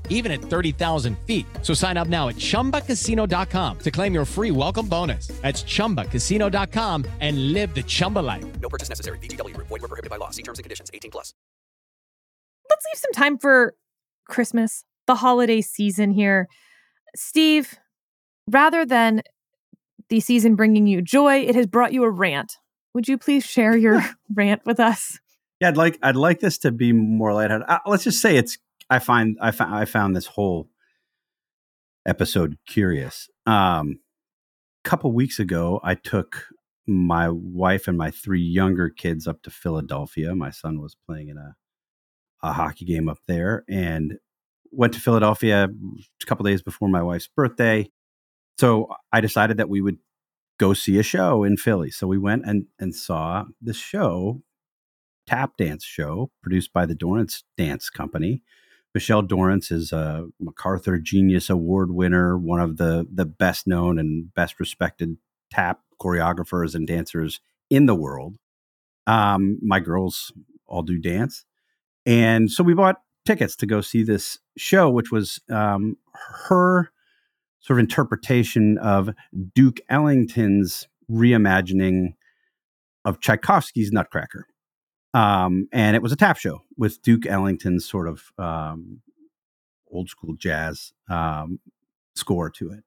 even at 30,000 feet. So sign up now at ChumbaCasino.com to claim your free welcome bonus. That's ChumbaCasino.com and live the Chumba life. No purchase necessary. VGW Group. Void were prohibited by law. See terms and conditions. 18 plus. Let's leave some time for Christmas, the holiday season here. Steve, rather than the season bringing you joy, it has brought you a rant. Would you please share your rant with us? Yeah, I'd like I'd like this to be more lighthearted. Uh, let's just say it's I find I found I found this whole episode curious. Um, a couple weeks ago, I took my wife and my three younger kids up to Philadelphia. My son was playing in a a hockey game up there, and went to Philadelphia a couple days before my wife's birthday. So I decided that we would go see a show in Philly. So we went and and saw this show, tap dance show produced by the Dorrance Dance Company. Michelle Dorrance is a MacArthur Genius Award winner, one of the the best known and best respected tap choreographers and dancers in the world. Um, my girls all do dance, and so we bought tickets to go see this show, which was um, her sort of interpretation of Duke Ellington's reimagining of Tchaikovsky's Nutcracker um, and it was a tap show with Duke Ellington's sort of um, old school jazz um, score to it.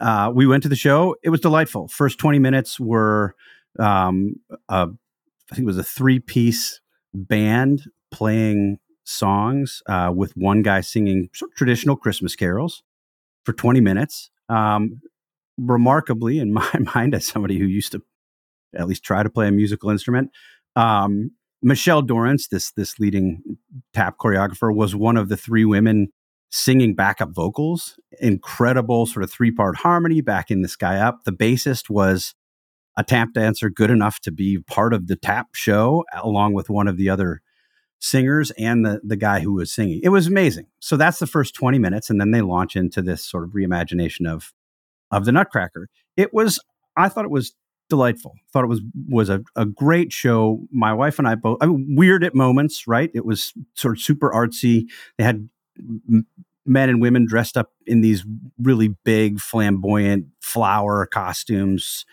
Uh, we went to the show. It was delightful. First twenty minutes were, um, a, I think it was a three piece band playing songs uh, with one guy singing sort of traditional Christmas carols for twenty minutes. Um, remarkably, in my mind, as somebody who used to at least try to play a musical instrument, um, Michelle Dorrance, this this leading tap choreographer, was one of the three women singing backup vocals. Incredible sort of three part harmony, backing this guy up. The bassist was a tap dancer good enough to be part of the tap show, along with one of the other singers and the the guy who was singing. It was amazing. So that's the first 20 minutes and then they launch into this sort of reimagination of of the Nutcracker. It was I thought it was delightful. Thought it was was a, a great show. My wife and I both I mean, weird at moments, right? It was sort of super artsy. They had m- men and women dressed up in these really big, flamboyant flower costumes,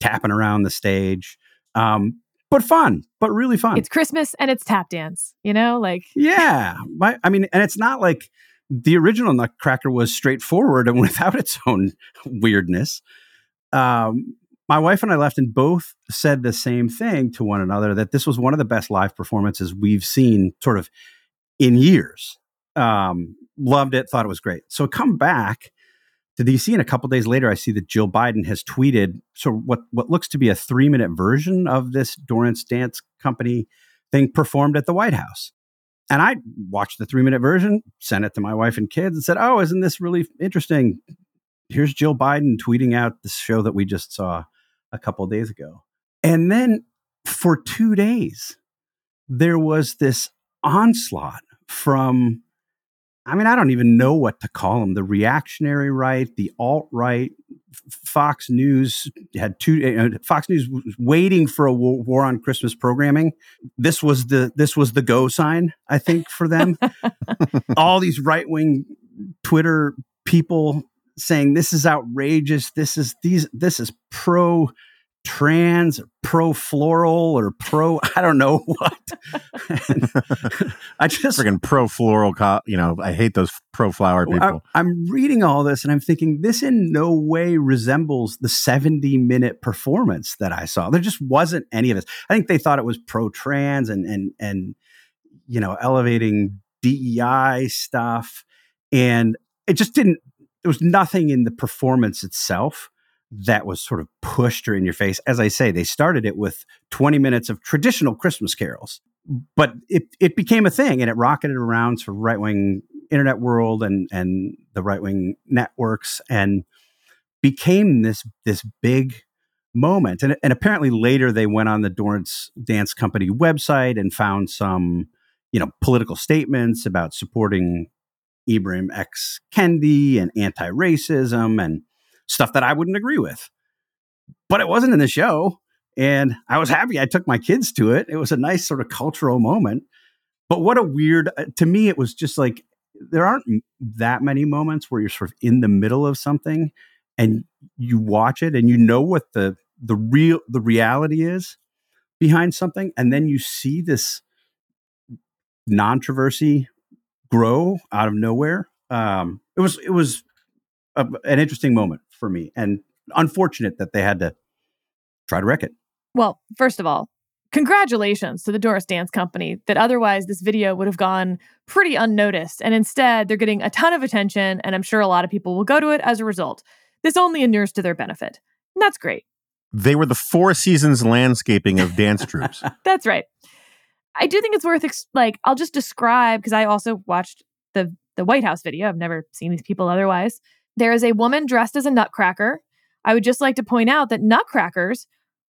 tapping around the stage. Um, but fun, but really fun. It's Christmas and it's tap dance, you know, like yeah. My, I mean, and it's not like the original Nutcracker was straightforward and without its own weirdness. Um, my wife and I left and both said the same thing to one another that this was one of the best live performances we've seen sort of in years. Um, loved it, thought it was great. So come back to DC, and a couple days later, I see that Jill Biden has tweeted so what what looks to be a three minute version of this Dorrance Dance Company thing performed at the White House. And I watched the three minute version, sent it to my wife and kids, and said, "Oh, isn't this really interesting?" Here's Jill Biden tweeting out the show that we just saw a couple days ago, and then for two days there was this onslaught from I mean, I don't even know what to call them. The reactionary right, the alt right, Fox News had two. Uh, Fox News was waiting for a war, war, on Christmas programming. This was the this was the go sign, I think, for them. All these right wing Twitter people saying this is outrageous. This is these. This is pro trans pro floral or pro I don't know what. I just freaking pro floral. Co- you know, I hate those pro flower people. I, I'm reading all this and I'm thinking this in no way resembles the 70 minute performance that I saw. There just wasn't any of this. I think they thought it was pro trans and and and you know elevating DEI stuff, and it just didn't. There was nothing in the performance itself that was sort of pushed or in your face. As I say, they started it with 20 minutes of traditional Christmas carols, but it, it became a thing and it rocketed around to right wing internet world and, and the right wing networks and became this, this big moment. And, and apparently later they went on the Dorrance Dance Company website and found some, you know, political statements about supporting Ibram X. Kendi and anti racism and stuff that I wouldn't agree with. But it wasn't in the show. And I was happy I took my kids to it. It was a nice sort of cultural moment. But what a weird, uh, to me, it was just like there aren't that many moments where you're sort of in the middle of something and you watch it and you know what the the real the reality is behind something and then you see this controversy grow out of nowhere um it was it was a, an interesting moment for me and unfortunate that they had to try to wreck it. Well, first of all, congratulations to the Dorrance Dance Company that otherwise this video would have gone pretty unnoticed. And instead, they're getting a ton of attention, and I'm sure a lot of people will go to it as a result. This only inures to their benefit. And that's great. They were the Four Seasons landscaping of dance troupes. that's right. I do think it's worth ex- like I'll just describe because I also watched the the White House video. I've never seen these people otherwise. There is a woman dressed as a nutcracker. I would just like to point out that nutcrackers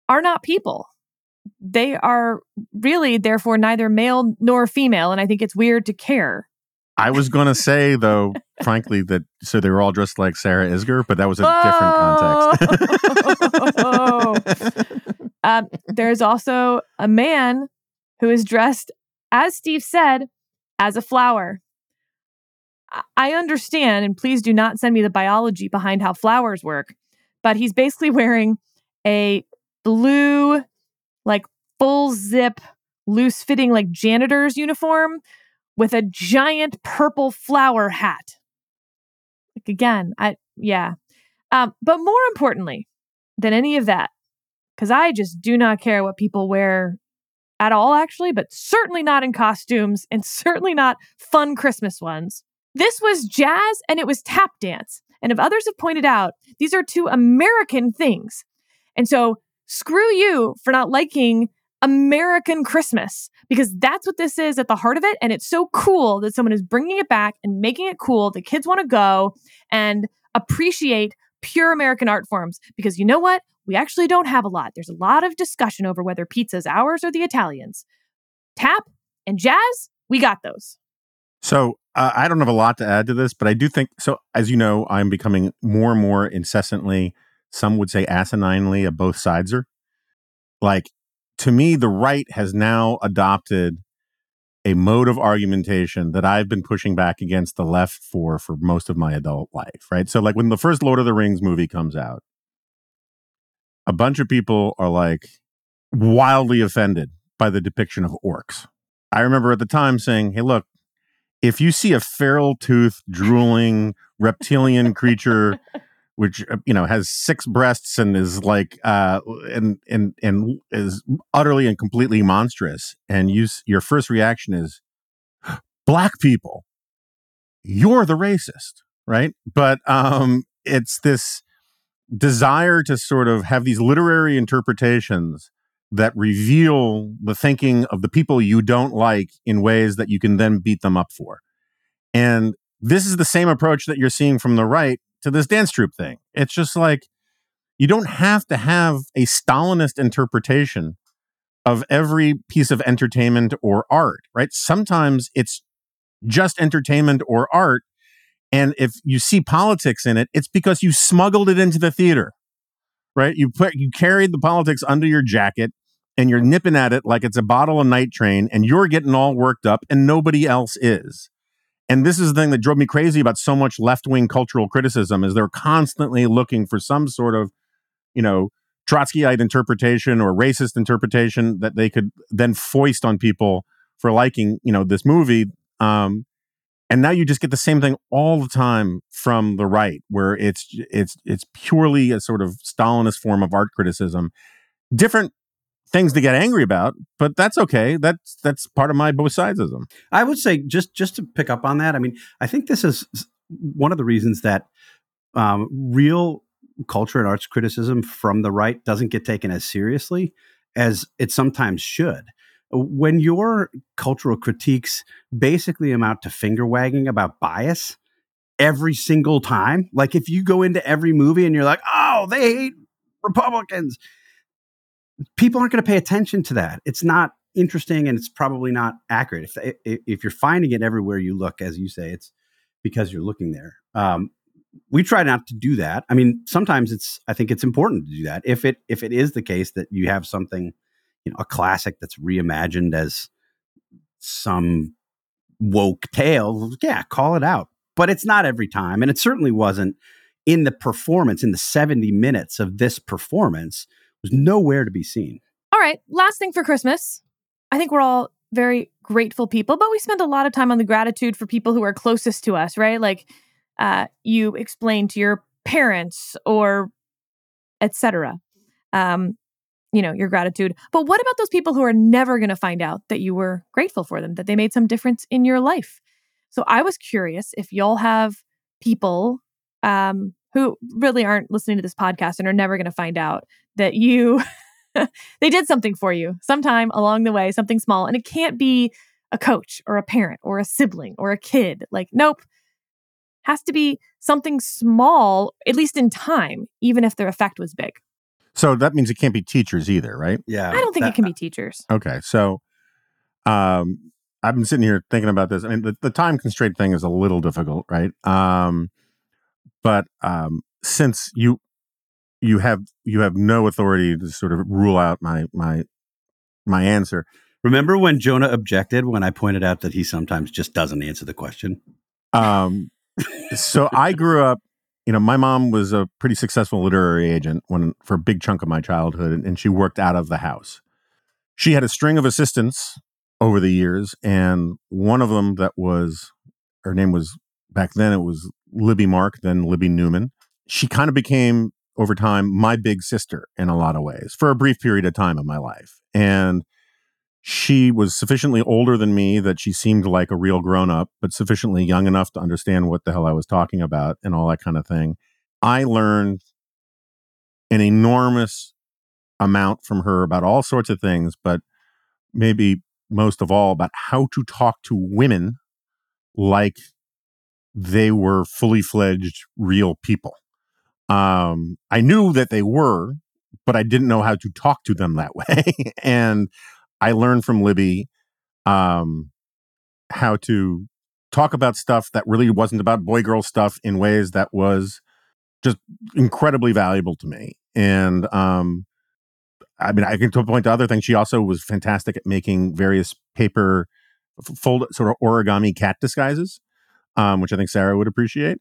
are not people. They are really, therefore, neither male nor female. And I think it's weird to care. I was going to say, though, frankly, that so they were all dressed like Sarah Isgur, but that was a oh! different context. um, there's also a man who is dressed, as Steve said, as a flower. I understand, and please do not send me the biology behind how flowers work, but he's basically wearing a blue, like full zip, loose fitting, like janitor's uniform with a giant purple flower hat. Like, again, I, yeah. Um, but more importantly than any of that, because I just do not care what people wear at all, actually, but certainly not in costumes and certainly not fun Christmas ones. This was jazz and it was tap dance. And if others have pointed out, these are two American things. And so screw you for not liking American Christmas because that's what this is at the heart of it. And it's so cool that someone is bringing it back and making it cool. The kids want to go and appreciate pure American art forms because you know what? We actually don't have a lot. There's a lot of discussion over whether pizza's ours or the Italians. Tap and jazz, we got those. So uh, I don't have a lot to add to this, but I do think so. As you know, I'm becoming more and more incessantly, some would say asininely, a both sides sideser. Like to me, the right has now adopted a mode of argumentation that I've been pushing back against the left for for most of my adult life. Right. So, like when the first Lord of the Rings movie comes out, a bunch of people are like wildly offended by the depiction of orcs. I remember at the time saying, "Hey, look." if you see a feral toothed, drooling reptilian creature, which uh, you know has six breasts and is like uh and and and is utterly and completely monstrous, and you your first reaction is black people, you're the racist, right? But um, it's this desire to sort of have these literary interpretations that reveal the thinking of the people you don't like in ways that you can then beat them up for. And this is the same approach that you're seeing from the right to this dance troupe thing. It's just like you don't have to have a Stalinist interpretation of every piece of entertainment or art, right? Sometimes it's just entertainment or art. And if you see politics in it, it's because you smuggled it into the theater, right? You put, you carried the politics under your jacket and you're nipping at it like it's a bottle of night train and you're getting all worked up and nobody else is. And this is the thing that drove me crazy about so much left wing cultural criticism is they're constantly looking for some sort of, you know, Trotskyite interpretation or racist interpretation that they could then foist on people for liking, you know, this movie. Um, and now you just get the same thing all the time from the right, where it's it's it's purely a sort of Stalinist form of art criticism. Different things to get angry about, but that's okay. That's that's part of my both sidesism. I would say just just to pick up on that. I mean, I think this is one of the reasons that um, real culture and arts criticism from the right doesn't get taken as seriously as it sometimes should. When your cultural critiques basically amount to finger wagging about bias every single time, like if you go into every movie and you're like, oh, they hate Republicans, people aren't going to pay attention to that. It's not interesting and it's probably not accurate. If, if you're finding it everywhere you look, as you say, it's because you're looking there. Um, we try not to do that. I mean, sometimes it's I think it's important to do that. If it if it is the case that you have something, you know, a classic that's reimagined as some woke tale, yeah, call it out. But it's not every time, and it certainly wasn't in the performance in the 70 minutes of this performance was nowhere to be seen. All right, last thing for Christmas. I think we're all very grateful people, but we spend a lot of time on the gratitude for people who are closest to us, right? Like uh, you explain to your parents or etc. Um, you know, your gratitude. But what about those people who are never going to find out that you were grateful for them, that they made some difference in your life? So I was curious if y'all have people um, who really aren't listening to this podcast and are never going to find out that you they did something for you sometime along the way, something small, and it can't be a coach or a parent or a sibling or a kid. Like, nope, has to be something small, at least in time, even if their effect was big. So that means it can't be teachers either, right? Yeah. I don't think that- it can be teachers. Okay. So um I've been sitting here thinking about this. I mean, the, the time constraint thing is a little difficult, right? Um but um since you you have you have no authority to sort of rule out my my my answer. Remember when Jonah objected when I pointed out that he sometimes just doesn't answer the question? Um so I grew up, you know, my mom was a pretty successful literary agent when for a big chunk of my childhood, and she worked out of the house. She had a string of assistants over the years, and one of them that was her name was back then it was Libby Mark, then Libby Newman. She kind of became over time my big sister in a lot of ways for a brief period of time in my life. And she was sufficiently older than me that she seemed like a real grown up, but sufficiently young enough to understand what the hell I was talking about and all that kind of thing. I learned an enormous amount from her about all sorts of things, but maybe most of all about how to talk to women like they were fully fledged real people. Um, I knew that they were, but I didn't know how to talk to them that way. and I learned from Libby um, how to talk about stuff that really wasn't about boy girl stuff in ways that was just incredibly valuable to me. And um, I mean, I can to point to other things. She also was fantastic at making various paper fold sort of origami cat disguises, um, which I think Sarah would appreciate.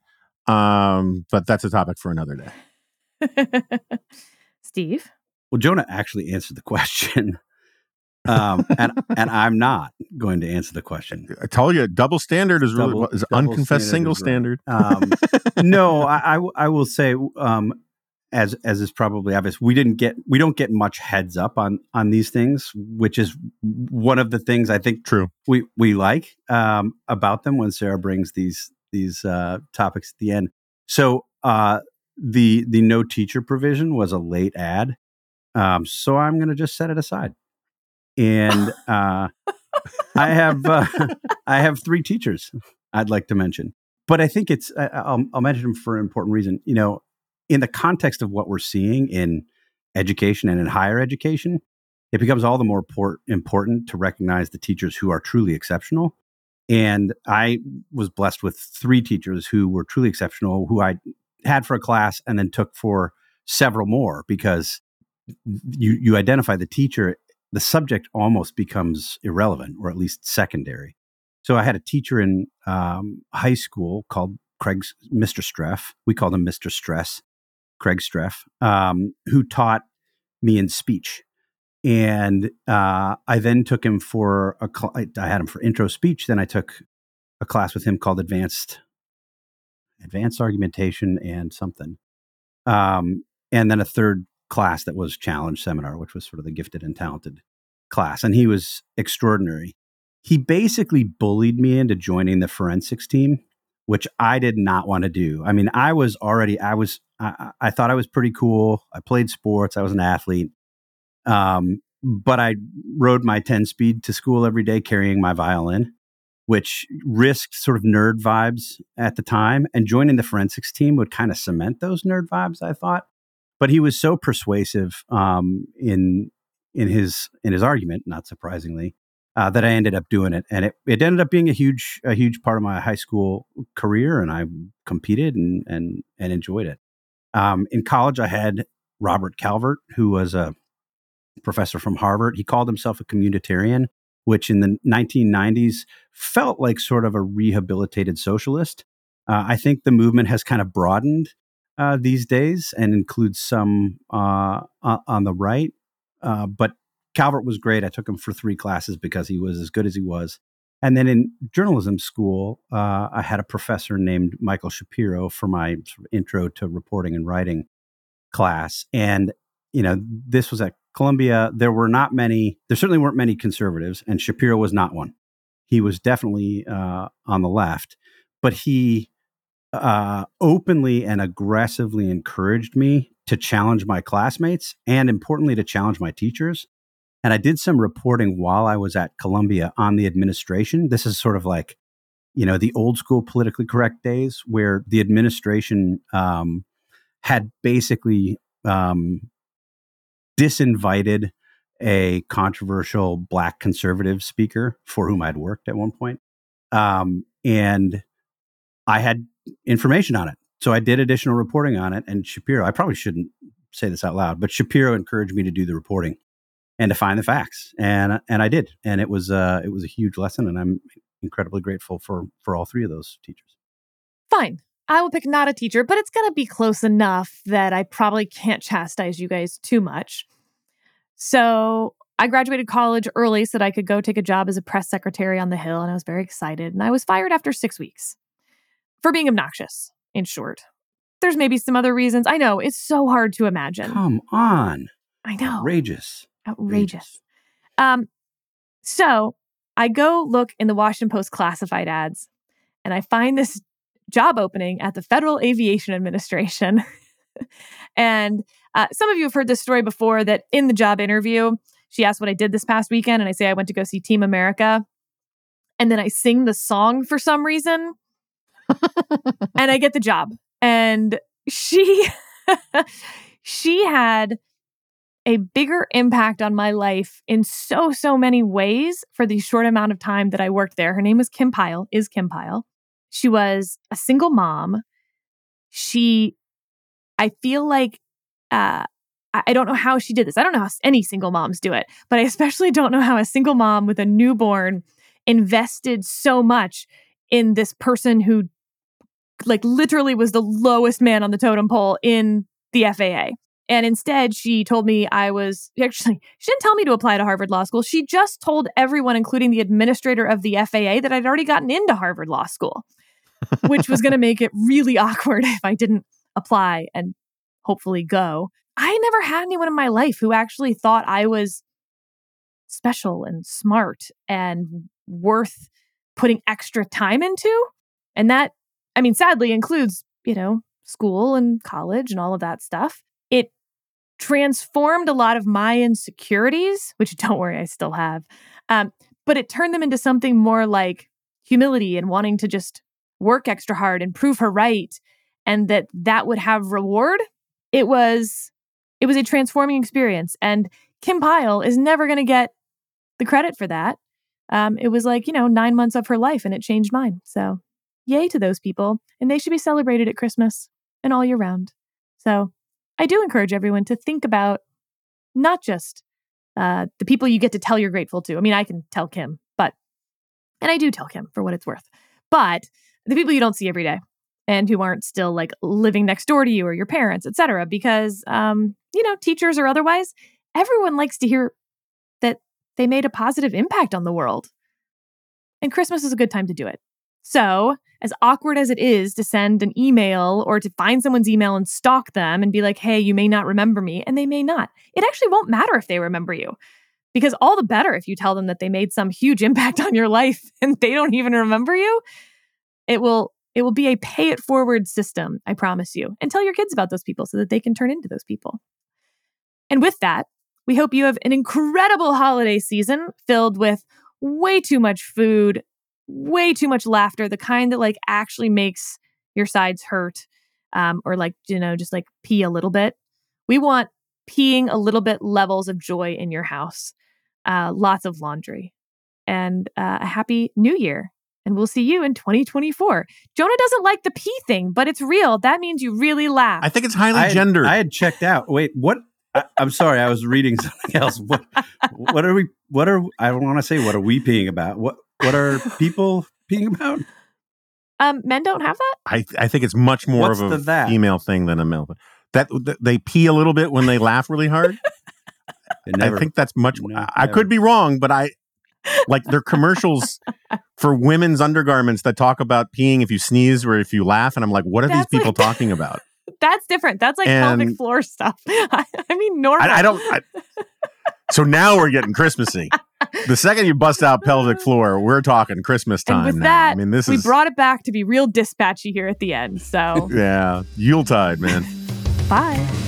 Um, but that's a topic for another day. Steve? Well, Jonah actually answered the question. Um, and and I'm not going to answer the question. I told you, double standard is really Double- is double unconfessed single is standard. Um, no, I will say, um, as as is probably obvious, we didn't get we don't get much heads up on on these things, which is one of the things I think True. we we like um, about them when Sarah brings these these uh, topics at the end. So uh, the the no teacher provision was a late add Um, so I'm going to just set it aside. And uh, I have uh, I have three teachers I'd like to mention, but I think it's I'll, I'll mention them for an important reason. You know, in the context of what we're seeing in education and in higher education, it becomes all the more port- important to recognize the teachers who are truly exceptional. And I was blessed with three teachers who were truly exceptional, who I had for a class and then took for several more because you you identify the teacher, the subject almost becomes irrelevant or at least secondary. So I had a teacher in um, high school called Craig's Mr. Streff. We called him Mr. Stress, Craig Streff, um, who taught me in speech. And uh, I then took him for a cl- I had him for intro speech. Then I took a class with him called advanced advanced argumentation and something. Um, and then a third class that was challenge seminar, which was sort of the gifted and talented class. And he was extraordinary. He basically bullied me into joining the forensics team, which I did not want to do. I mean, I was already, I was, I, I thought I was pretty cool. I played sports. I was an athlete. Um, but I rode my 10 speed to school every day carrying my violin, which risked sort of nerd vibes at the time. And joining the forensics team would kind of cement those nerd vibes, I thought. But he was so persuasive um, in in his in his argument, not surprisingly, uh, that I ended up doing it, and it, it ended up being a huge a huge part of my high school career, and I competed and and and enjoyed it. Um, in college, I had Robert Calvert, who was a professor from Harvard. He called himself a communitarian, which in the 1990s felt like sort of a rehabilitated socialist. Uh, I think the movement has kind of broadened uh, these days and includes some uh, on the right. Uh, but Calvert was great. I took him for three classes because he was as good as he was. And then in journalism school, uh, I had a professor named Michael Shapiro for my sort of intro to reporting and writing class. And, you know, this was at Columbia. There were not many, there certainly weren't many conservatives, and Shapiro was not one. He was definitely uh, on the left, but he uh, openly and aggressively encouraged me to challenge my classmates and importantly to challenge my teachers. And i did some reporting while i was at columbia on the administration. This is sort of like you know the old school politically correct days where the administration um, had basically um, disinvited a controversial black conservative speaker for whom i'd worked at one point. Um, and i had information on it. So I did additional reporting on it. And Shapiro, I probably shouldn't say this out loud, but Shapiro encouraged me to do the reporting and to find the facts, and and I did, and it was uh, it was a huge lesson, and I'm incredibly grateful for for all three of those teachers. Fine. I will pick not a teacher, but it's going to be close enough that I probably can't chastise you guys too much. So I graduated college early so that I could go take a job as a press secretary on the Hill, and I was very excited. And I was fired after six weeks for being obnoxious, in short. There's maybe some other reasons. I know it's so hard to imagine. Come on, I know. outrageous. Outrageous. Um, so I go look in the Washington Post classified ads and I find this job opening at the Federal Aviation Administration. and uh, some of you have heard this story before that in the job interview, she asked what I did this past weekend. And I say I went to go see Team America. And then I sing the song for some reason. And I get the job. And she she had a bigger impact on my life in so so many ways for the short amount of time that I worked there. Her name was Kim Pyle, is Kim Pyle. She was a single mom. She I feel like uh I I don't know how she did this. I don't know how any single moms do it, but I especially don't know how a single mom with a newborn invested so much in this person who like literally was the lowest man on the totem pole in the FAA. And instead, she told me I was actually, she didn't tell me to apply to Harvard Law School. She just told everyone, including the administrator of the FAA, that I'd already gotten into Harvard Law School, which was going to make it really awkward if I didn't apply and hopefully go. I never had anyone in my life who actually thought I was special and smart and worth putting extra time into. And that, I mean, sadly includes, you know, school and college and all of that stuff. It transformed a lot of my insecurities, which don't worry, I still have. Um, but it turned them into something more like humility and wanting to just work extra hard and prove her right and that that would have reward. It was it was a transforming experience and Kim Pyle is never going to get the credit for that. Um, it was like, you know, nine months of her life and it changed mine. So, yay to those people. And they should be celebrated at Christmas and all year round. So, I do encourage everyone to think about not just uh, the people you get to tell you're grateful to. I mean, I can tell Kim, but, and I do tell Kim for what it's worth, but the people you don't see every day and who aren't still like living next door to you or your parents, etc. Because, um, you know, teachers or otherwise, everyone likes to hear that they made a positive impact on the world. And Christmas is a good time to do it. So, as awkward as it is to send an email or to find someone's email and stalk them and be like, hey, you may not remember me, and they may not, it actually won't matter if they remember you. Because all the better if you tell them that they made some huge impact on your life and they don't even remember you. It will it will be a pay it forward system, I promise you. And tell your kids about those people so that they can turn into those people. And with that, we hope you have an incredible holiday season filled with way too much food, way too much laughter, the kind that like actually makes your sides hurt um, or like, you know, just like pee a little bit. We want peeing a little bit levels of joy in your house, uh, lots of laundry, and uh, a happy new year. And we'll see you in 2024. Jonah doesn't like the pee thing, but it's real. That means you really laugh. I think it's highly I had, gendered. I had checked out. Wait, what? I, I'm sorry, I was reading something else. What? What are we? What are? I don't want to say what are we peeing about. What? What are people peeing about? Um, men don't have that. I I think it's much more What's of a the that? female thing than a male. thing. That, that they pee a little bit when they laugh really hard. It never- I think that's much. No, I, I never. could be wrong, but I like their commercials for women's undergarments that talk about peeing if you sneeze or if you laugh, and I'm like, what are That's these people like- talking about? That's different. That's like And- pelvic floor stuff. I, mean, normal. I, I don't. I, so now we're getting Christmassy. The second you bust out pelvic floor, we're talking Christmas time and with now. that, I mean, this is we is brought it back to be real dispatchy here at the end. So, yeah, Yuletide, man. bye.